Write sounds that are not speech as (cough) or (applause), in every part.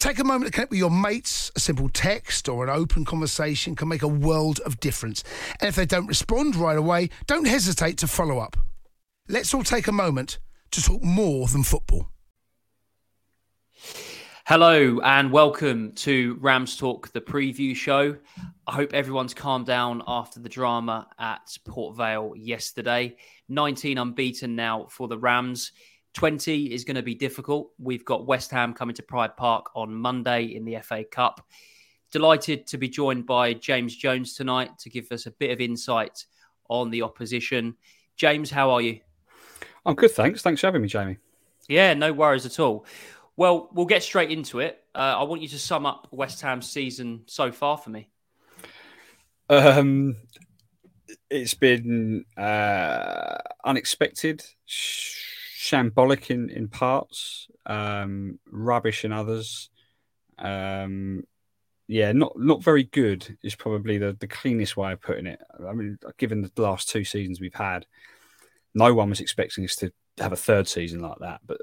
Take a moment to connect with your mates. A simple text or an open conversation can make a world of difference. And if they don't respond right away, don't hesitate to follow up. Let's all take a moment to talk more than football. Hello and welcome to Rams Talk, the preview show. I hope everyone's calmed down after the drama at Port Vale yesterday. 19 unbeaten now for the Rams. 20 is going to be difficult. We've got West Ham coming to Pride Park on Monday in the FA Cup. Delighted to be joined by James Jones tonight to give us a bit of insight on the opposition. James, how are you? I'm good, thanks. Thanks for having me, Jamie. Yeah, no worries at all. Well, we'll get straight into it. Uh, I want you to sum up West Ham's season so far for me. Um, it's been uh, unexpected shambolic in in parts, um, rubbish in others. Um, yeah, not not very good is probably the, the cleanest way of putting it. I mean, given the last two seasons we've had, no one was expecting us to have a third season like that. But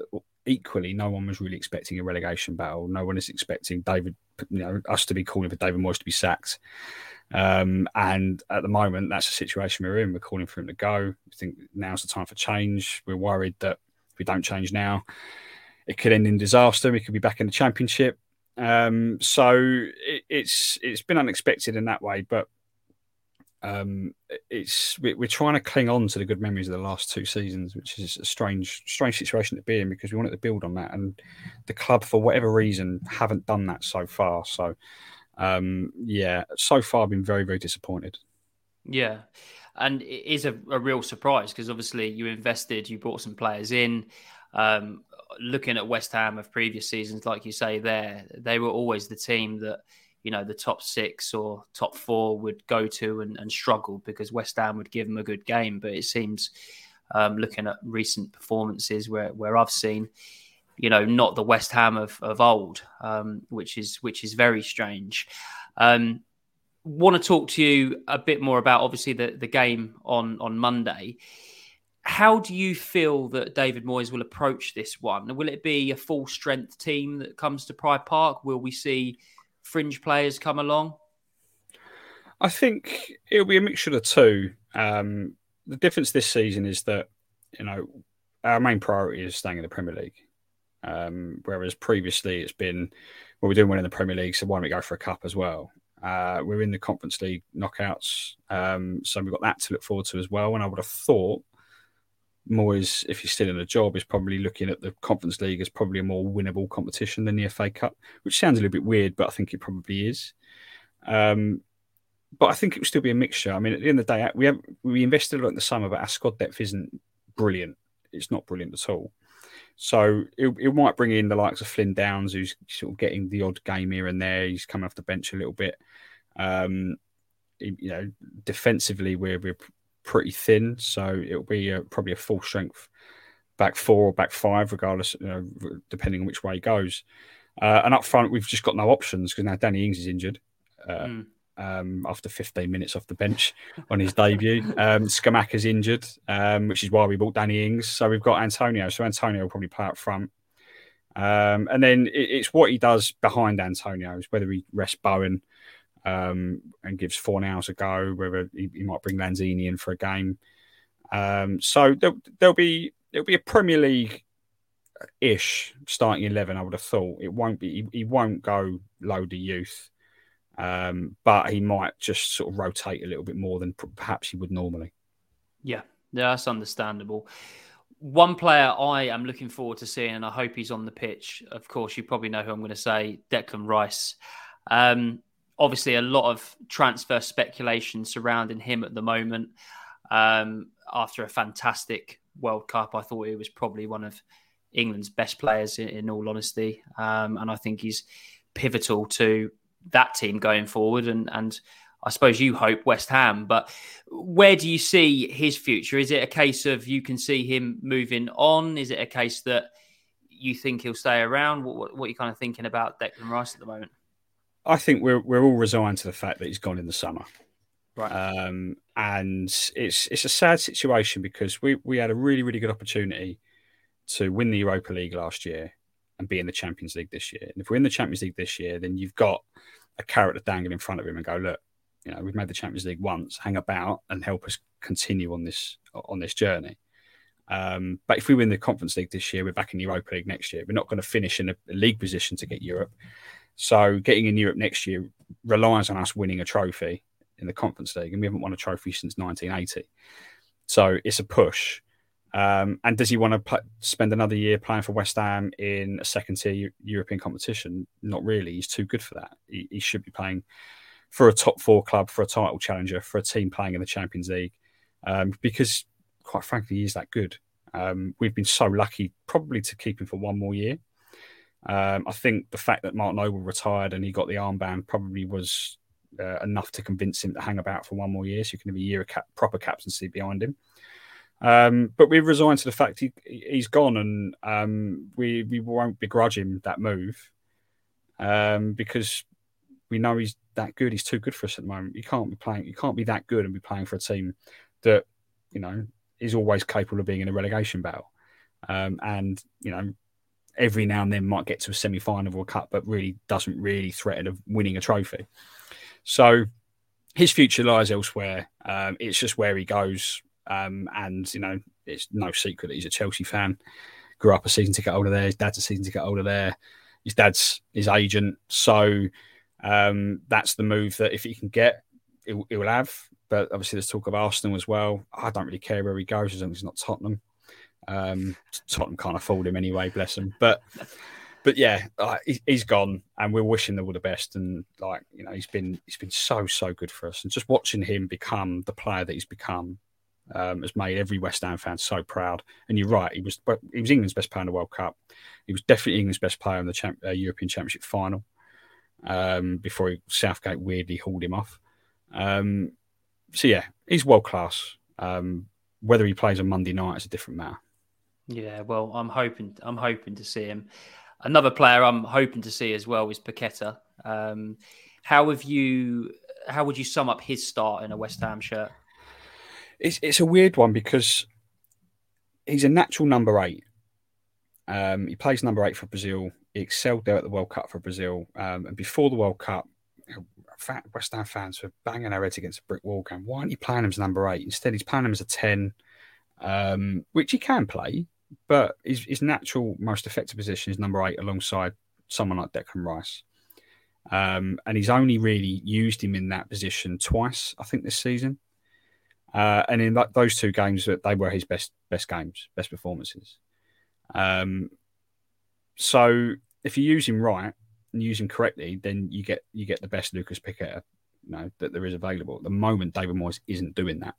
equally, no one was really expecting a relegation battle. No one is expecting David, you know, us to be calling for David Moyes to be sacked. Um, and at the moment, that's the situation we're in. We're calling for him to go. We think now's the time for change. We're worried that we don't change now, it could end in disaster. We could be back in the championship. Um, so it, it's it's been unexpected in that way, but um, it's we, are trying to cling on to the good memories of the last two seasons, which is a strange strange situation to be in because we wanted to build on that, and the club for whatever reason haven't done that so far. So um, yeah, so far I've been very very disappointed. Yeah, and it is a, a real surprise because obviously you invested, you brought some players in. Um, looking at West Ham of previous seasons, like you say, there they were always the team that you know the top six or top four would go to and, and struggle because West Ham would give them a good game. But it seems, um, looking at recent performances where where I've seen, you know, not the West Ham of of old, um, which is which is very strange. Um, want to talk to you a bit more about obviously the, the game on, on Monday. How do you feel that David Moyes will approach this one? Will it be a full strength team that comes to Pride Park? Will we see fringe players come along? I think it'll be a mixture of two. Um, the difference this season is that, you know, our main priority is staying in the Premier League. Um, whereas previously it's been, well, we're doing well in the Premier League, so why don't we go for a cup as well? Uh, we're in the Conference League knockouts, um, so we've got that to look forward to as well. And I would have thought Moyes, if he's still in the job, is probably looking at the Conference League as probably a more winnable competition than the FA Cup, which sounds a little bit weird, but I think it probably is. Um, but I think it would still be a mixture. I mean, at the end of the day, we have we invested a lot in the summer, but our squad depth isn't brilliant. It's not brilliant at all. So it, it might bring in the likes of Flynn Downs, who's sort of getting the odd game here and there. He's coming off the bench a little bit. Um, you know, defensively we're we're pretty thin, so it'll be a, probably a full strength back four or back five, regardless, you know, depending on which way it goes. Uh, and up front, we've just got no options because now Danny Ings is injured. Uh, mm um, after 15 minutes off the bench on his debut. Um, is injured, um, which is why we bought Danny Ings. So we've got Antonio. So Antonio will probably play up front. Um, and then it, it's what he does behind Antonio, is whether he rests Bowen um, and gives Fornals a go, whether he, he, might bring Lanzini in for a game. Um, so there'll, there'll be there'll be a Premier League ish starting eleven. I would have thought it won't be. He, he won't go load of youth, um, but he might just sort of rotate a little bit more than perhaps he would normally. Yeah, yeah, that's understandable. One player I am looking forward to seeing, and I hope he's on the pitch. Of course, you probably know who I'm going to say, Declan Rice. Um, obviously, a lot of transfer speculation surrounding him at the moment. Um, after a fantastic World Cup, I thought he was probably one of England's best players, in, in all honesty, um, and I think he's pivotal to that team going forward. And and I suppose you hope West Ham, but where do you see his future? Is it a case of you can see him moving on? Is it a case that you think he'll stay around? What, what, what are you kind of thinking about Declan Rice at the moment? I think we're we're all resigned to the fact that he's gone in the summer, right? Um, and it's it's a sad situation because we we had a really really good opportunity to win the Europa League last year and be in the Champions League this year. And if we're in the Champions League this year, then you've got a carrot to dangle in front of him and go, look, you know, we've made the Champions League once, hang about and help us continue on this on this journey. Um, but if we win the Conference League this year, we're back in the Europa League next year. We're not going to finish in a, a league position to get Europe. So getting in Europe next year relies on us winning a trophy in the Conference League, and we haven't won a trophy since 1980. So it's a push. Um, and does he want to pl- spend another year playing for West Ham in a second tier European competition? Not really. He's too good for that. He, he, should be playing for a top four club, for a title challenger, for a team playing in the Champions League, um, because quite frankly, he's that good. Um, we've been so lucky, probably to keep him for one more year. Um, I think the fact that Mark Noble retired and he got the armband probably was uh, enough to convince him to hang about for one more year, so you can have a year of cap- proper captaincy behind him. Um, but we've resigned to the fact he, he's gone, and um, we we won't begrudge him that move um, because we know he's that good. He's too good for us at the moment. You can't be playing. You can't be that good and be playing for a team that you know is always capable of being in a relegation battle. Um, and you know, every now and then might get to a semi final or a cup, but really doesn't really threaten of winning a trophy. So his future lies elsewhere. Um, it's just where he goes. Um, and, you know, it's no secret that he's a Chelsea fan. Grew up a season ticket holder there. His dad's a season ticket holder there. His dad's his agent. So um, that's the move that if he can get, it, will have. But obviously, there's talk of Arsenal as well. I don't really care where he goes as long as he's not Tottenham. Um, Tottenham can't afford him anyway, bless him. But but yeah, uh, he, has gone, and we're wishing them all the best. And like you know, he's been he's been so so good for us, and just watching him become the player that he's become um, has made every West Ham fan so proud. And you're right, he was he was England's best player in the World Cup. He was definitely England's best player in the champ, uh, European Championship final um, before Southgate weirdly hauled him off. Um, so yeah, he's world class. Um, whether he plays on Monday night is a different matter. Yeah, well, I'm hoping I'm hoping to see him. Another player I'm hoping to see as well is Paqueta. Um, how have you? How would you sum up his start in a West Ham shirt? It's it's a weird one because he's a natural number eight. Um, he plays number eight for Brazil. He excelled there at the World Cup for Brazil. Um, and before the World Cup, West Ham fans were banging their heads against a brick wall, going, "Why aren't you playing him as number eight? Instead, he's playing him as a ten, um, which he can play, but his, his, natural most effective position is number eight, alongside someone like Declan Rice." Um, and he's only really used him in that position twice, I think, this season. Uh, and in that, those two games, they were his best best games, best performances. Um, so if you use him right and use him correctly, then you get you get the best Lucas Paqueta, you know, that there is available. At the moment, David Moyes isn't doing that.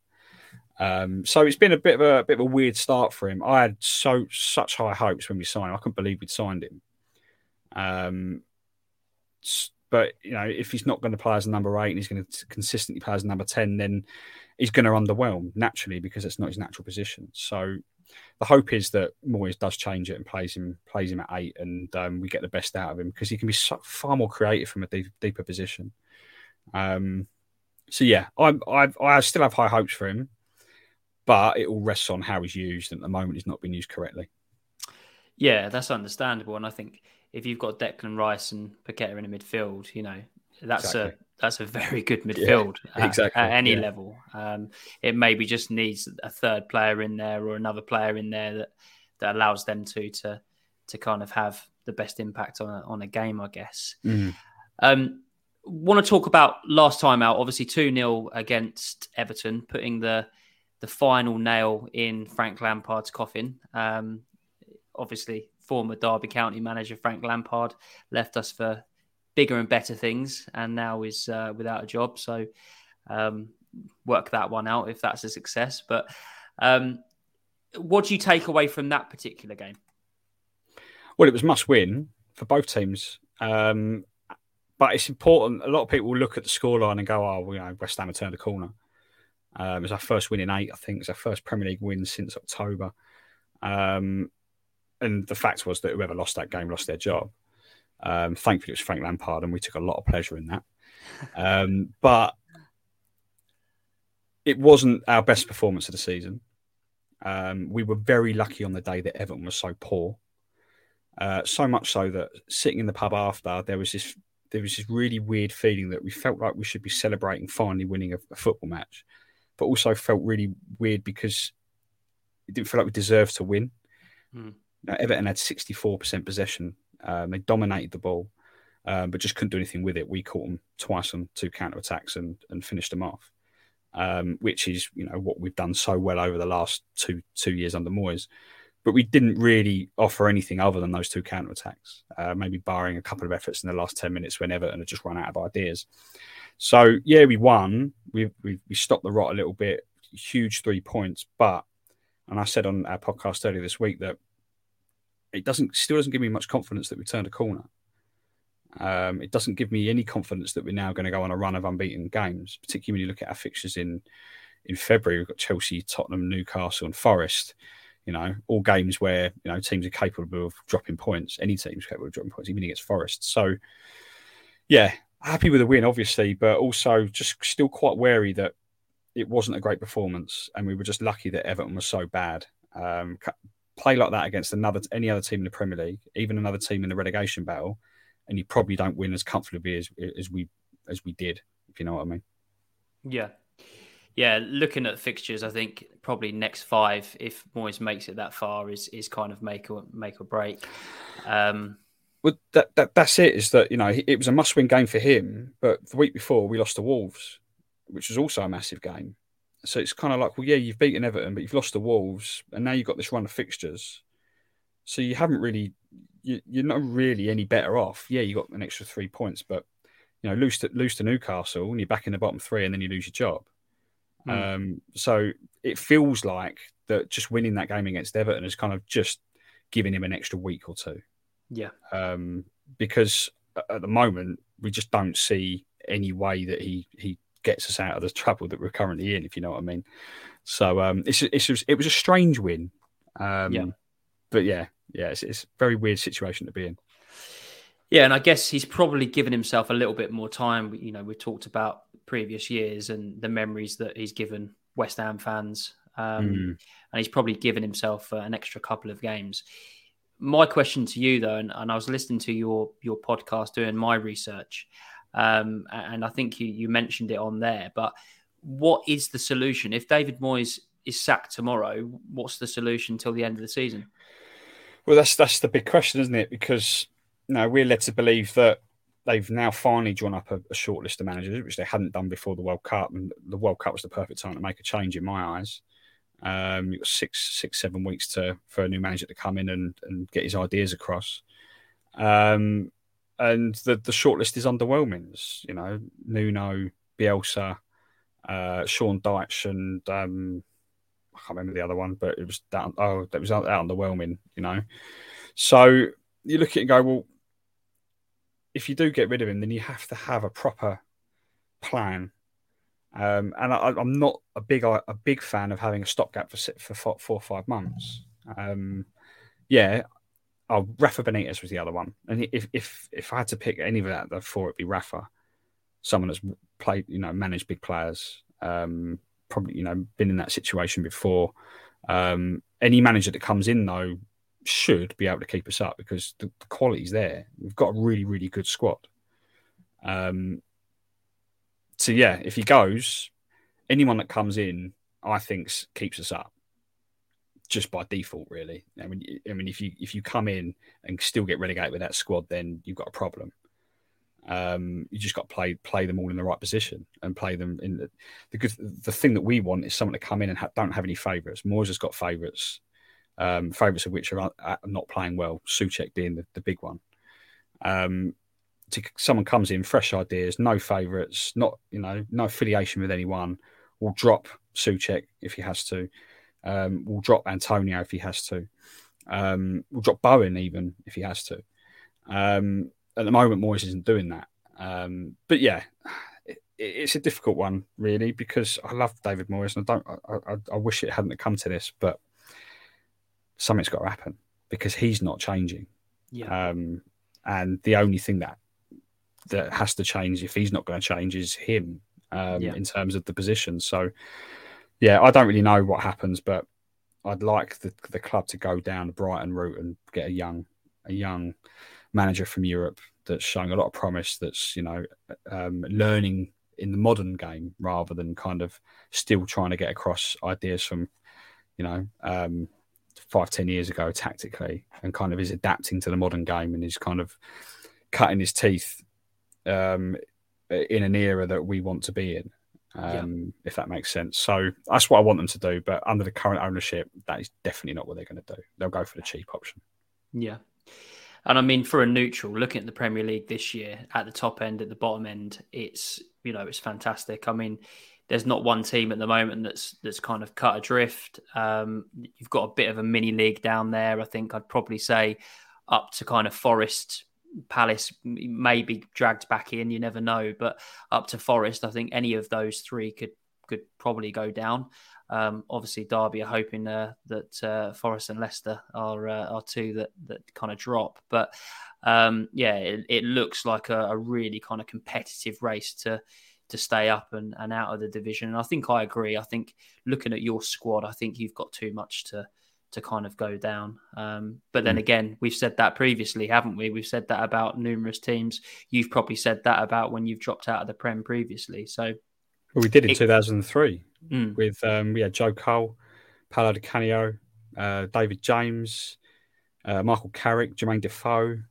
Um, so it's been a bit of a, a, bit of a weird start for him. I had so such high hopes when we signed. I couldn't believe we'd signed him. Um, but you know, if he's not going to play as a number eight and he's going to consistently play as a number ten, then he's going to underwhelm naturally because it's not his natural position. So the hope is that Moyes does change it and plays him plays him at eight, and um, we get the best out of him because he can be so, far more creative from a deep, deeper position. Um, so yeah, I, I I still have high hopes for him, but it all rests on how he's used. And at the moment, he's not been used correctly. Yeah, that's understandable, and I think if you've got Declan Rice and Paqueta in the midfield, you know that's Exactly. a that's a very good midfield at, exactly, at any yeah. level. Um, it maybe just needs a third player in there or another player in there that that allows them to to to kind of have the best impact on a, on a game, I guess. Mm. Um, want to talk about last time out? Obviously, two 0 against Everton, putting the the final nail in Frank Lampard's coffin. Um, obviously, former Derby County manager Frank Lampard left us for bigger and better things, and now is uh, without a job. So um, work that one out if that's a success. But um, what do you take away from that particular game? Well, it was must win for both teams. Um, but it's important. A lot of people look at the scoreline and go, "Oh, well, you know, West Ham have turned a corner." Um, it was our first win in eight, I think. It's our first Premier League win since October. Um, and the fact was that whoever lost that game lost their job. Um, thankfully, it was Frank Lampard, and we took a lot of pleasure in that. Um, (laughs) but it wasn't our best performance of the season. Um, we were very lucky on the day that Everton was so poor. Uh, so much so that sitting in the pub after, there was this there was this really weird feeling that we felt like we should be celebrating finally winning a, a football match, but also felt really weird because it didn't feel like we deserved to win. Hmm. Now, Everton had sixty four percent possession. Um, they dominated the ball, um, but just couldn't do anything with it. We caught them twice on two counter attacks and and finished them off, um, which is you know what we've done so well over the last two two years under Moyes but we didn't really offer anything other than those two counter attacks, uh, maybe barring a couple of efforts in the last 10 minutes when Everton had just run out of ideas. So, yeah, we won. We, we, we stopped the rot a little bit, huge three points. But, and I said on our podcast earlier this week that it doesn't still doesn't give me much confidence that we turned a corner. Um, it doesn't give me any confidence that we're now going to go on a run of unbeaten games, particularly when you look at our fixtures in in February. We've got Chelsea, Tottenham, Newcastle, and Forest you know, all games where you know teams are capable of dropping points. Any team's capable of dropping points, even against Forest. So, yeah, happy with the win, obviously, but also just still quite wary that it wasn't a great performance, and we were just lucky that Everton was so bad. Um, play like that against another any other team in the Premier League, even another team in the relegation battle, and you probably don't win as comfortably as as we as we did, if you know what I mean. Yeah. Yeah, looking at fixtures, I think probably next five, if Moyes makes it that far, is is kind of make or make or break. Um, well, that, that that's it. Is that you know it was a must-win game for him, but the week before we lost to Wolves, which was also a massive game. So it's kind of like, well, yeah, you've beaten Everton, but you've lost to Wolves, and now you've got this run of fixtures. So you haven't really, you, you're not really any better off. Yeah, you got an extra three points, but you know, lose to lose to Newcastle, and you're back in the bottom three, and then you lose your job. Mm. Um, so it feels like that just winning that game against Everton is kind of just giving him an extra week or two. Yeah. Um, because at the moment we just don't see any way that he he gets us out of the (laughs) trouble that we're currently in, if you know what I mean. So um, it's it's it was a strange win. Um, yeah. But yeah, yeah, it's, it's a very weird situation to be in. Yeah, and I guess he's probably given himself a little bit more time. You know, we've talked about previous years and the memories that he's given West Ham fans, um, mm. and he's probably given himself uh, an extra couple of games. My question to you, though, and, and I was listening to your your podcast doing my research, um, and I think you you mentioned it on there. But what is the solution if David Moyes is sacked tomorrow? What's the solution till the end of the season? Well, that's that's the big question, isn't it? Because no, we're led to believe that they've now finally drawn up a, a short list of managers, which they hadn't done before the World Cup, and the World Cup was the perfect time to make a change in my eyes. Um, you've got six, six, seven weeks to for a new manager to come in and, and get his ideas across. Um, and the the short list is underwhelming. It's, you know, Nuno, Bielsa, uh, Sean Dyche, and um, I can't remember the other one, but it was that. Oh, that was underwhelming. You know, so you look at it and go, well, if you do get rid of him, then you have to have a proper plan. Um, and I, am not a big a big fan of having a stopgap for for four, or five months. Um, yeah, oh, Rafa Benitez was the other one, and if if if I had to pick any of that, the four, it'd be Rafa, someone that's played, you know, managed big players, um, probably you know been in that situation before. Um, any manager that comes in though should be able to keep us up because the, the quality's there. We've got a really, really good squad. Um, so yeah, if he goes, anyone that comes in, I think keeps us up just by default, really. I mean, I mean, if you if you come in and still get relegated with that squad, then you've got a problem. Um, you just got to play play them all in the right position and play them in the the good. The thing that we want is someone to come in and ha- don't have any favourites. Moyes has got favourites, um, favourites of which are not playing well. Soucek being the, the big one. Um, to, someone comes in, fresh ideas, no favourites, not you know, no affiliation with anyone. Will drop Soucek if he has to. Um, will drop Antonio if he has to. Um, will drop Bowen even if he has to. Um, at the moment, Moyes isn't doing that. Um, but yeah, it, it's a difficult one really because I love David Moyes and I don't. I, I, I wish it hadn't come to this, but something's got to happen because he's not changing. Yeah. Um, and the only thing that that has to change if he's not going to change is him um, Yeah. in terms of the position. So, yeah, I don't really know what happens, but I'd like the the club to go down the Brighton route and get a young a young manager from Europe that's showing a lot of promise. That's you know um, learning in the modern game rather than kind of still trying to get across ideas from you know um, five ten years ago tactically, and kind of is adapting to the modern game and is kind of cutting his teeth um, in an era that we want to be in. Um, If that makes sense. So that's what I want them to do. But under the current ownership, that is definitely not what they're going to do. They'll go for the cheap option. Yeah. And I mean, for a neutral, looking at the Premier League this year, at the top end, at the bottom end, it's you know it's fantastic. I mean, there's not one team at the moment that's that's kind of cut adrift. Um, you've got a bit of a mini league down there. I think I'd probably say up to kind of Forest, Palace, maybe dragged back in. You never know, but up to Forest, I think any of those three could could probably go down. Um, obviously, Derby are hoping uh, that uh, Forest and Leicester are uh, are two that that kind of drop. But um, yeah, it, it looks like a, a really kind of competitive race to to stay up and, and out of the division. And I think I agree. I think looking at your squad, I think you've got too much to to kind of go down. Um, but then again, we've said that previously, haven't we? We've said that about numerous teams. You've probably said that about when you've dropped out of the Prem previously. So Well, we did in It- 2003 mm, with um, we had Joe Cole, Paolo Di Canio, uh, David James, uh, Michael Carrick, Jermaine Defoe, and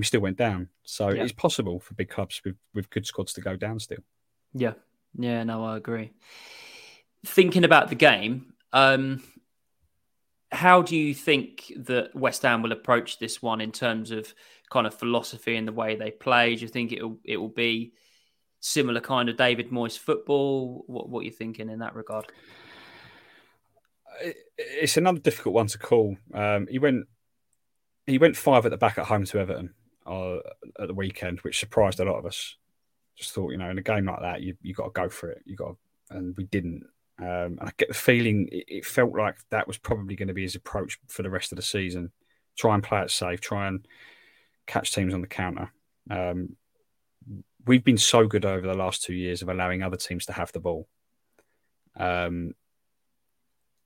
we still went down. So Yeah. it's possible for big clubs with, with good squads to go down still. Yeah, yeah, no, I agree. Thinking about the game, um, how do you think that West Ham will approach this one in terms of kind of philosophy and the way they play? Do you think it will it will be similar kind of David Moyes football? What what are you thinking in that regard? It's another difficult one to call. Um, he went he went five at the back at home to Everton uh, at the weekend, which surprised a lot of us. Just thought, you know, in a game like that, you you got to go for it. You got, to, and we didn't. Um, and I get the feeling it, it felt like that was probably going to be his approach for the rest of the season. Try and play it safe. Try and catch teams on the counter. Um, we've been so good over the last two years of allowing other teams to have the ball. Um,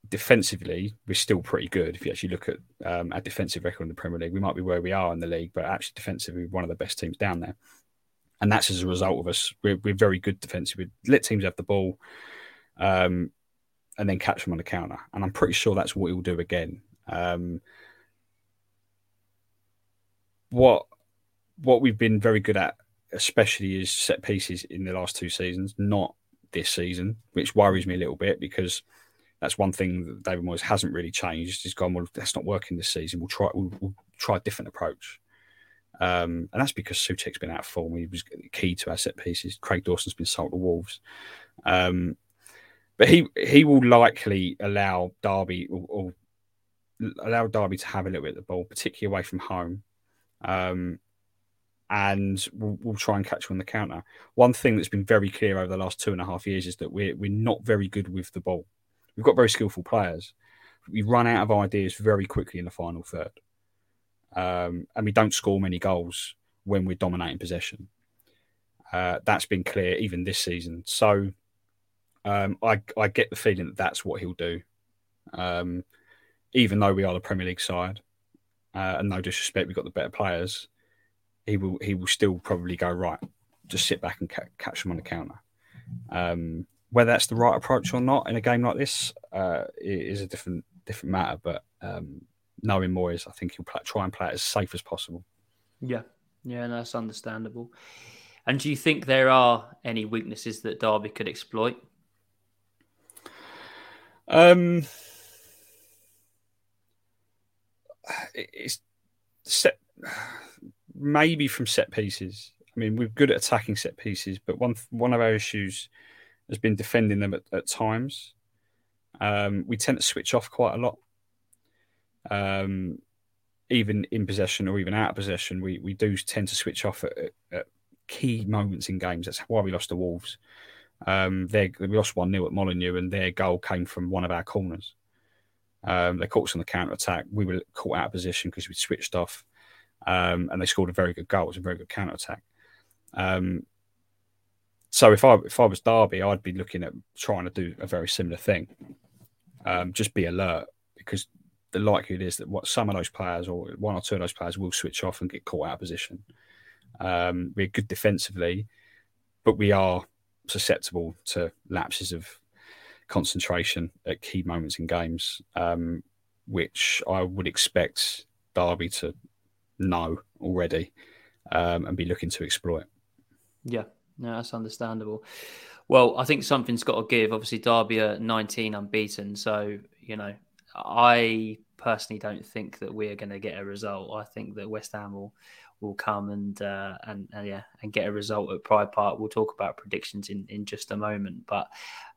defensively, we're still pretty good. If you actually look at um, our defensive record in the Premier League, we might be where we are in the league, but actually defensively, we're one of the best teams down there. And that's as a result of us. We're, we're very good defensively. Let teams have the ball um, and then catch them on the counter. And I'm pretty sure that's what he'll do again. Um, what what we've been very good at, especially, is set pieces in the last two seasons, not this season, which worries me a little bit because that's one thing that David Moyes hasn't really changed. He's gone, well, that's not working this season. We'll try, we'll, we'll try a different approach. Um, and that's because Soucek's been out of form. He was key to our set pieces. Craig Dawson's been sold to Wolves. Um, but he he will likely allow Derby or, or allow Derby to have a little bit of the ball, particularly away from home. Um, and we'll, we'll try and catch you on the counter. One thing that's been very clear over the last two and a half years is that we're we're not very good with the ball. We've got very skillful players. We run out of ideas very quickly in the final third, um, and we don't score many goals when we're dominating possession. Uh, that's been clear even this season. So um, I I get the feeling that that's what he'll do. Um, even though we are the Premier League side, uh, and no disrespect, we've got the better players. He will he will still probably go right. Just sit back and ca- catch them on the counter. Um, whether that's the right approach or not in a game like this uh, is a different different matter. But um, knowing Moyes, I think he'll play, try and play it as safe as possible. Yeah, yeah, no, that's understandable. And do you think there are any weaknesses that Derby could exploit? Um, it's set maybe from set pieces. I mean, we're good at attacking set pieces, but one one of our issues has been defending them at, at times. Um, we tend to switch off quite a lot. Um, even in possession or even out of possession, we, we do tend to switch off at, at key moments in games. That's why we lost to Wolves. Um, they we lost 1 0 at Molineux, and their goal came from one of our corners. Um, they caught us on the counter attack. We were caught out of position because we switched off, um, and they scored a very good goal. It was a very good counter attack. Um, so if I if I was Derby, I'd be looking at trying to do a very similar thing. Um, just be alert because the likelihood is that what some of those players or one or two of those players will switch off and get caught out of position. Um, we're good defensively, but we are susceptible to lapses of concentration at key moments in games, um, which I would expect Derby to know already um, and be looking to exploit. Yeah, no, that's understandable. Well, I think something's got to give. Obviously, Derby are 19 unbeaten, so you know, I personally don't think that we're going to get a result. I think that West Ham will will come and, uh, and and yeah and get a result at Pride Park. We'll talk about predictions in, in just a moment, but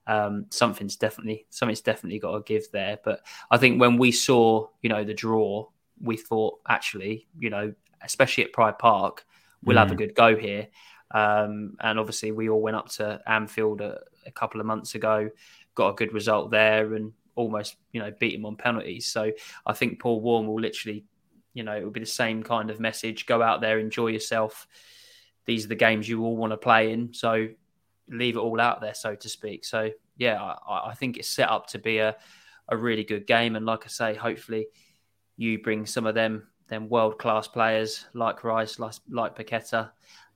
um, something's definitely something's definitely got to give there. But I think when we saw you know the draw, we thought actually you know especially at Pride Park, we'll mm. have a mm. good go here. Um, and obviously, we all went up to Anfield a, a, couple of months ago, got a good result there, and almost you know beat him on penalties. So I think Paul Warne will literally you know, it will be the same kind of message. Go out there, enjoy yourself. These are the games you all want to play in. So leave it all out there, so to speak. So yeah, I, I think it's set up to be a, a really good game. And like I say, hopefully you bring some of them them world class players like Rice, like, like Paqueta.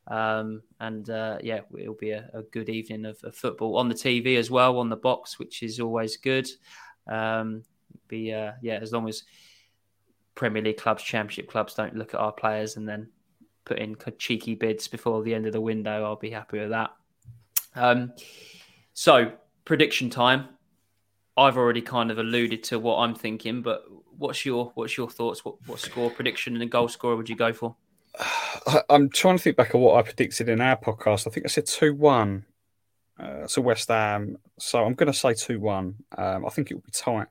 Um, and uh, yeah, it'll be a, a good evening of, of, football on the TV as well, on the box, which is always good. Um, be uh, yeah, as long as Premier League clubs, Championship clubs don't look at our players and then put in cheeky bids before the end of the window. I'll be happy with that. Um, so prediction time. I've already kind of alluded to what I'm thinking, but what's your what's your thoughts? What what score prediction and a goal scorer would you go for? (sighs) I'm trying to think back of what I predicted in our podcast. I think I said two one. Uh, so West Ham. So I'm going to say two one. Um, I think it will be tight.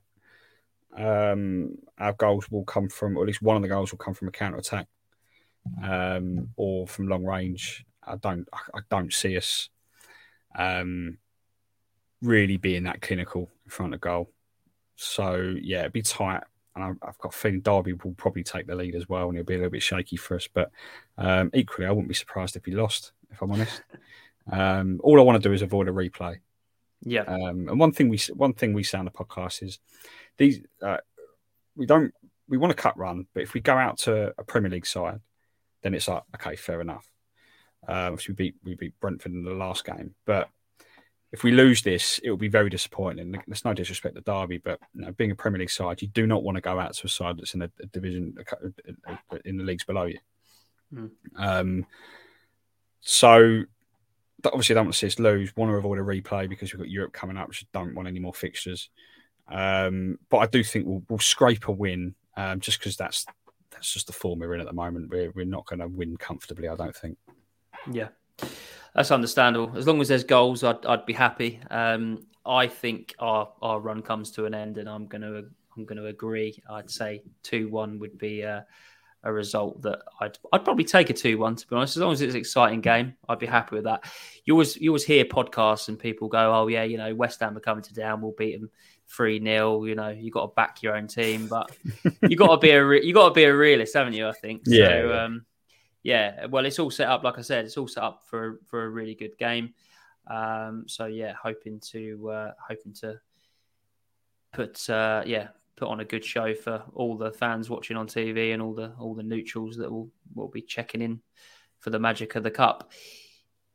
Um, our goals will come from, or at least one of the goals will come from a counter attack um, or from long range. I don't, I don't see us um, really being that clinical in front of goal. So yeah, it'd be tight, and I've got a feeling Derby will probably take the lead as well, and it'll be a little bit shaky for us. But um, equally, I wouldn't be surprised if we lost. If I'm honest, (laughs) um, all I want to do is avoid a replay. Yeah. Um, and one thing we one thing we say on the podcast is these uh, we don't we want to cut run, but if we go out to a Premier League side, then it's like okay, fair enough. Um, we beat we beat Brentford in the last game, but if we lose this, it will be very disappointing. There's no disrespect to Derby, but you know, being a Premier League side, you do not want to go out to a side that's in a, a division in the leagues below you. Mm. Um, so obviously, don't want to see us lose. Want to avoid a replay because we've got Europe coming up, which don't want any more fixtures. Um, but I do think we'll, we'll scrape a win um, just because that's that's just the form we're in at the moment. We're, we're not going to win comfortably, I don't think. Yeah, that's understandable. As long as there's goals, I'd, I'd be happy. Um, I think our, our run comes to an end, and I'm going to I'm going to agree. I'd say two one would be a, a result that I'd I'd probably take a two one to be honest. As long as it's an exciting game, I'd be happy with that. You always you always hear podcasts and people go, oh yeah, you know West Ham are coming to down, we'll beat them 3 0. You know, you got to back your own team, but you got to be a re- you got to be a realist, haven't you? I think. Yeah. So, um, yeah. Well, it's all set up. Like I said, it's all set up for for a really good game. Um, so yeah, hoping to uh, hoping to put uh, yeah put on a good show for all the fans watching on TV and all the all the neutrals that will will be checking in for the magic of the cup.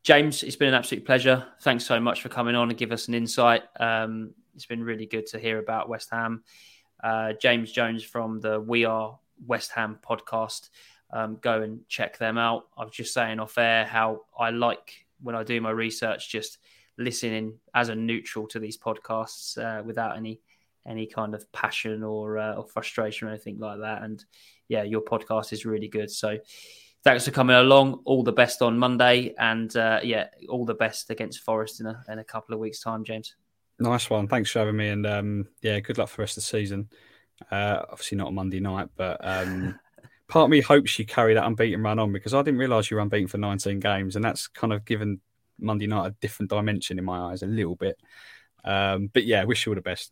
James, it's been an absolute pleasure. Thanks so much for coming on and give us an insight. Um, it's been really good to hear about West Ham. Uh, James Jones from the We Are West Ham podcast. Um, go and check them out. I was just saying off air how I like when I do my research, just listening as a neutral to these podcasts uh, without any any kind of passion or, uh, or frustration or anything like that. And yeah, your podcast is really good. So thanks for coming along. All the best on Monday, and uh, yeah, all the best against Forest in a in a couple of weeks' time, James. Nice one. Thanks for having me, and um, yeah, good luck for the rest of the season. Uh, obviously not on Monday night, but um, (laughs) part of me hopes you carry that unbeaten run on because I didn't realise you were unbeaten for 19 games, and that's kind of given Monday night a different dimension in my eyes a little bit. Um, but yeah, wish you all the best.